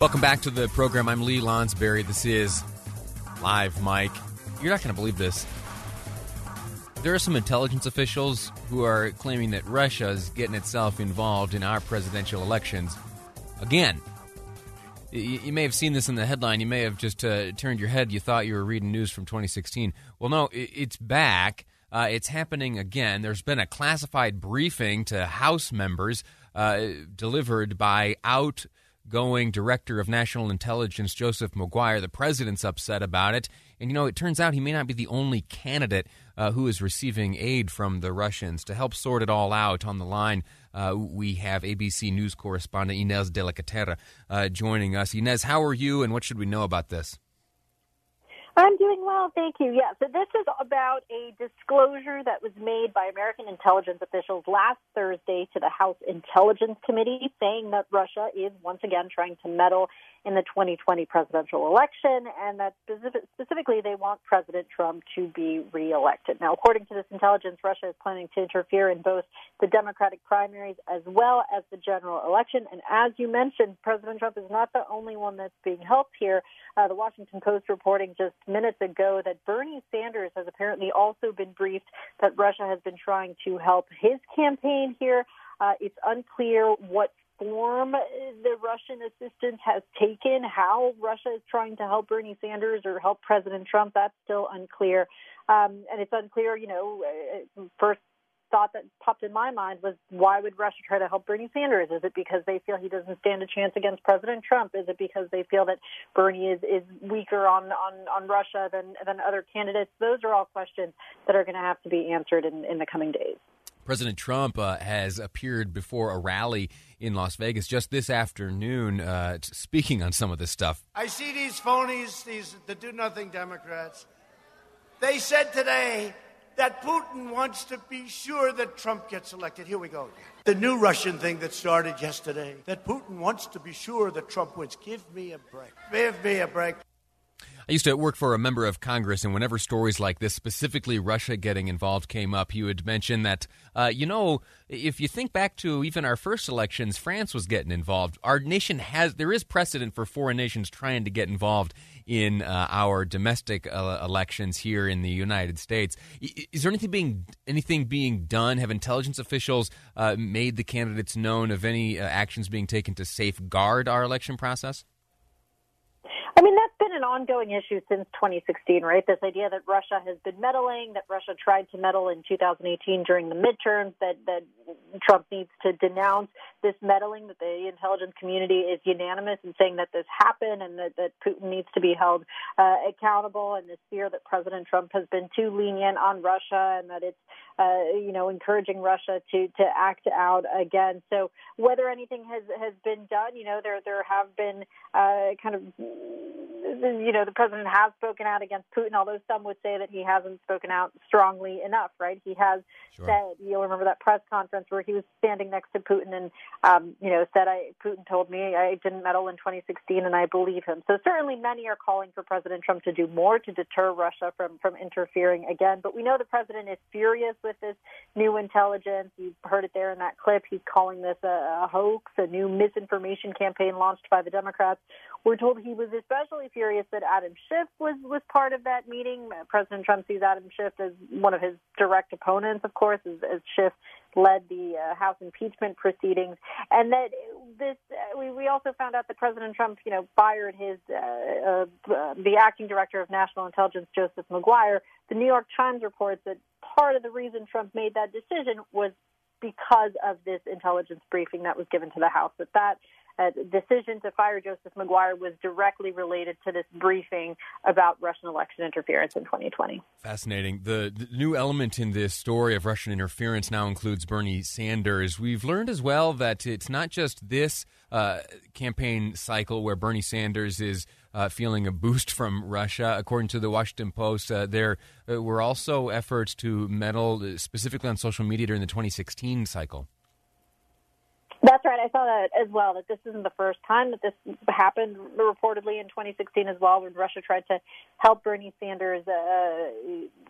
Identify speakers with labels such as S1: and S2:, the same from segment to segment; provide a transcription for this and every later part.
S1: Welcome back to the program. I'm Lee Lonsberry. This is Live Mike. You're not going to believe this. There are some intelligence officials who are claiming that Russia is getting itself involved in our presidential elections again. You, may have seen this in the headline. You may have just uh, turned your head. You thought you were reading news from 2016. Well, no, it, it's back. Uh, it's happening again. There's been a classified briefing to House members uh, delivered by outgoing Director of National Intelligence Joseph Maguire. The president's upset about it. And, you know, it turns out he may not be the only candidate uh, who is receiving aid from the Russians. To help sort it all out on the line, uh, we have ABC News correspondent Inez de la Cuetara uh, joining us. Inez, how are you, and what should we know about this?
S2: I'm doing well, thank you. Yeah, so this is about a disclosure that was made by American intelligence officials last Thursday to the House Intelligence Committee saying that Russia is once again trying to meddle in the 2020 presidential election, and that specific, specifically they want President Trump to be reelected. Now, according to this intelligence, Russia is planning to interfere in both the Democratic primaries as well as the general election. And as you mentioned, President Trump is not the only one that's being helped here. Uh, the Washington Post reporting just minutes ago that Bernie Sanders has apparently also been briefed that Russia has been trying to help his campaign here. Uh, it's unclear what form the Russian assistance has taken, how Russia is trying to help Bernie Sanders or help President Trump, that's still unclear. Um, and it's unclear, you know, uh, first thought that popped in my mind was why would Russia try to help Bernie Sanders? Is it because they feel he doesn't stand a chance against President Trump? Is it because they feel that Bernie is, is weaker on, on, on Russia than, than other candidates? Those are all questions that are going to have to be answered in, in the coming days.
S1: President Trump uh, has appeared before a rally in Las Vegas just this afternoon, uh, speaking on some of this stuff.
S3: I see these phonies, these the do nothing Democrats. They said today that Putin wants to be sure that Trump gets elected. Here we go. The new Russian thing that started yesterday that Putin wants to be sure that Trump wins. Give me a break. Give me a break.
S1: I used to work for a member of Congress, and whenever stories like this, specifically Russia getting involved, came up, he would mention that, uh, you know, if you think back to even our first elections, France was getting involved. Our nation has, there is precedent for foreign nations trying to get involved in uh, our domestic uh, elections here in the United States. Is there anything being anything being done? Have intelligence officials uh, made the candidates known of any uh, actions being taken to safeguard our election process?
S2: I mean, that's been an ongoing issue since 2016, right? This idea that Russia has been meddling, that Russia tried to meddle in 2018 during the midterms, that, that Trump needs to denounce this meddling, that the intelligence community is unanimous in saying that this happened and that, that Putin needs to be held uh, accountable, and this fear that President Trump has been too lenient on Russia and that it's, uh, you know, encouraging Russia to, to act out again. So whether anything has, has been done, you know, there, there have been uh, kind of you know, the president has spoken out against Putin, although some would say that he hasn't spoken out strongly enough, right? He has sure. said, you'll remember that press conference where he was standing next to Putin and, um, you know, said, I, Putin told me I didn't meddle in 2016 and I believe him. So certainly many are calling for President Trump to do more to deter Russia from, from interfering again. But we know the president is furious with this new intelligence. You heard it there in that clip. He's calling this a, a hoax, a new misinformation campaign launched by the Democrats. We're told he was especially furious that Adam Schiff was was part of that meeting. President Trump sees Adam Schiff as one of his direct opponents, of course, as, as Schiff led the uh, House impeachment proceedings, and that this uh, we, we also found out that President Trump, you know, fired his uh, uh, the acting director of national intelligence, Joseph Maguire. The New York Times reports that part of the reason Trump made that decision was because of this intelligence briefing that was given to the House. That that uh, decision to fire Joseph Maguire was directly related to this briefing about Russian election interference in 2020.
S1: Fascinating. The, the, new element in this story of Russian interference now includes Bernie Sanders. We've learned as well that it's not just this uh, campaign cycle where Bernie Sanders is uh, feeling a boost from Russia. According to the Washington Post, uh, there uh, were also efforts to meddle uh, specifically on social media during the 2016 cycle.
S2: Right. I saw that as well. That this isn't the first time that this happened. Reportedly in 2016 as well, when Russia tried to help Bernie Sanders uh,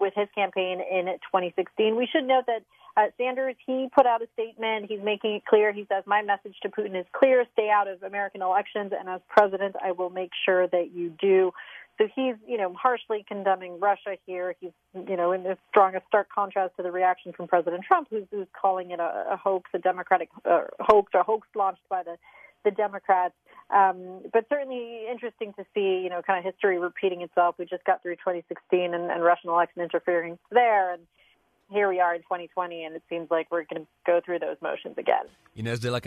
S2: with his campaign in 2016. We should note that uh, Sanders he put out a statement. He's making it clear. He says, "My message to Putin is clear: stay out of American elections, and as president, I will make sure that you do." So he's, you know, harshly condemning Russia here. He's, you know, in a stark contrast to the reaction from President Trump, who's, who's calling it a, a hoax, a democratic uh, hoax, a hoax launched by the the Democrats. Um, but certainly interesting to see, you know, kind of history repeating itself. We just got through 2016 and, and Russian election interference there, and here we are in 2020, and it seems like we're going to go through those motions again.
S1: Inez de la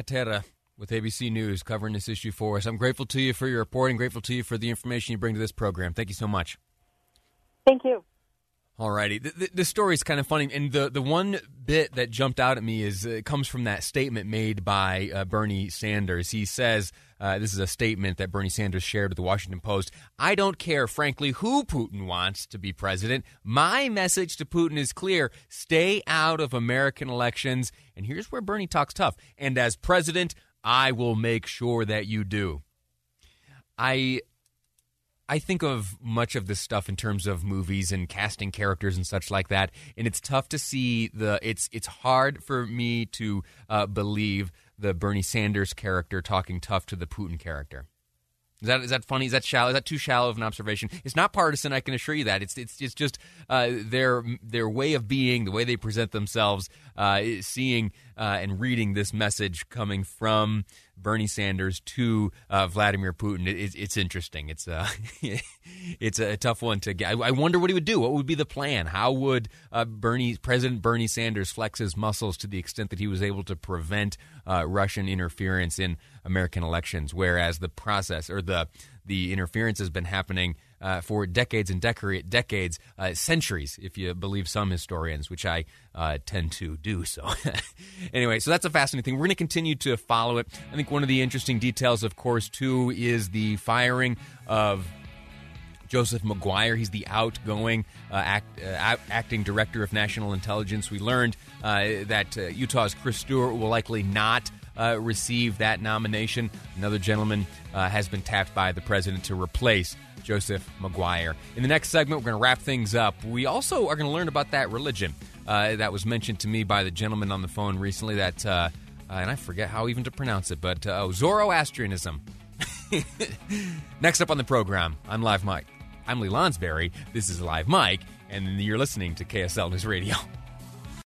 S1: with ABC News covering this issue for us. I'm grateful to you for your report and grateful to you for the information you bring to this program. Thank you so much.
S2: Thank you.
S1: All righty. The, the, the story is kind of funny. And the, the one bit that jumped out at me is uh, comes from that statement made by uh, Bernie Sanders. He says, uh, this is a statement that Bernie Sanders shared with the Washington Post. I don't care, frankly, who Putin wants to be president. My message to Putin is clear stay out of American elections. And here's where Bernie talks tough. And as president, I will make sure that you do. I I think of much of this stuff in terms of movies and casting characters and such like that, and it's tough to see the. It's it's hard for me to uh, believe the Bernie Sanders character talking tough to the Putin character. Is that is that funny? Is that shallow? Is that too shallow of an observation? It's not partisan. I can assure you that. It's it's it's just uh, their their way of being, the way they present themselves, uh, seeing uh, and reading this message coming from Bernie Sanders to uh, Vladimir Putin. It, it's interesting. It's uh, it's a tough one to get. I, wonder what he would do. What would be the plan? How would uh, Bernie President Bernie Sanders flex his muscles to the extent that he was able to prevent Russian interference in American elections? Whereas the process or the the interference has been happening uh, for decades and dec- decades, uh, centuries, if you believe some historians, which I uh, tend to do. So, anyway, so that's a fascinating thing. We're going to continue to follow it. I think one of the interesting details, of course, too, is the firing of Joseph Maguire. He's the outgoing uh, act, uh, acting director of national intelligence. We learned uh, that uh, Utah's Chris Stewart will likely not uh, receive that nomination. Another gentleman uh, has been tapped by the president to replace Joseph Maguire. In the next segment, we're going to wrap things up. We also are going to learn about that religion uh, that was mentioned to me by the gentleman on the phone recently. That uh, and I forget how even to pronounce it, but uh, Zoroastrianism. next up on the program, I'm Live Mike. I'm Lee Lonsberry. This is Live Mike, and you're listening to KSL News Radio.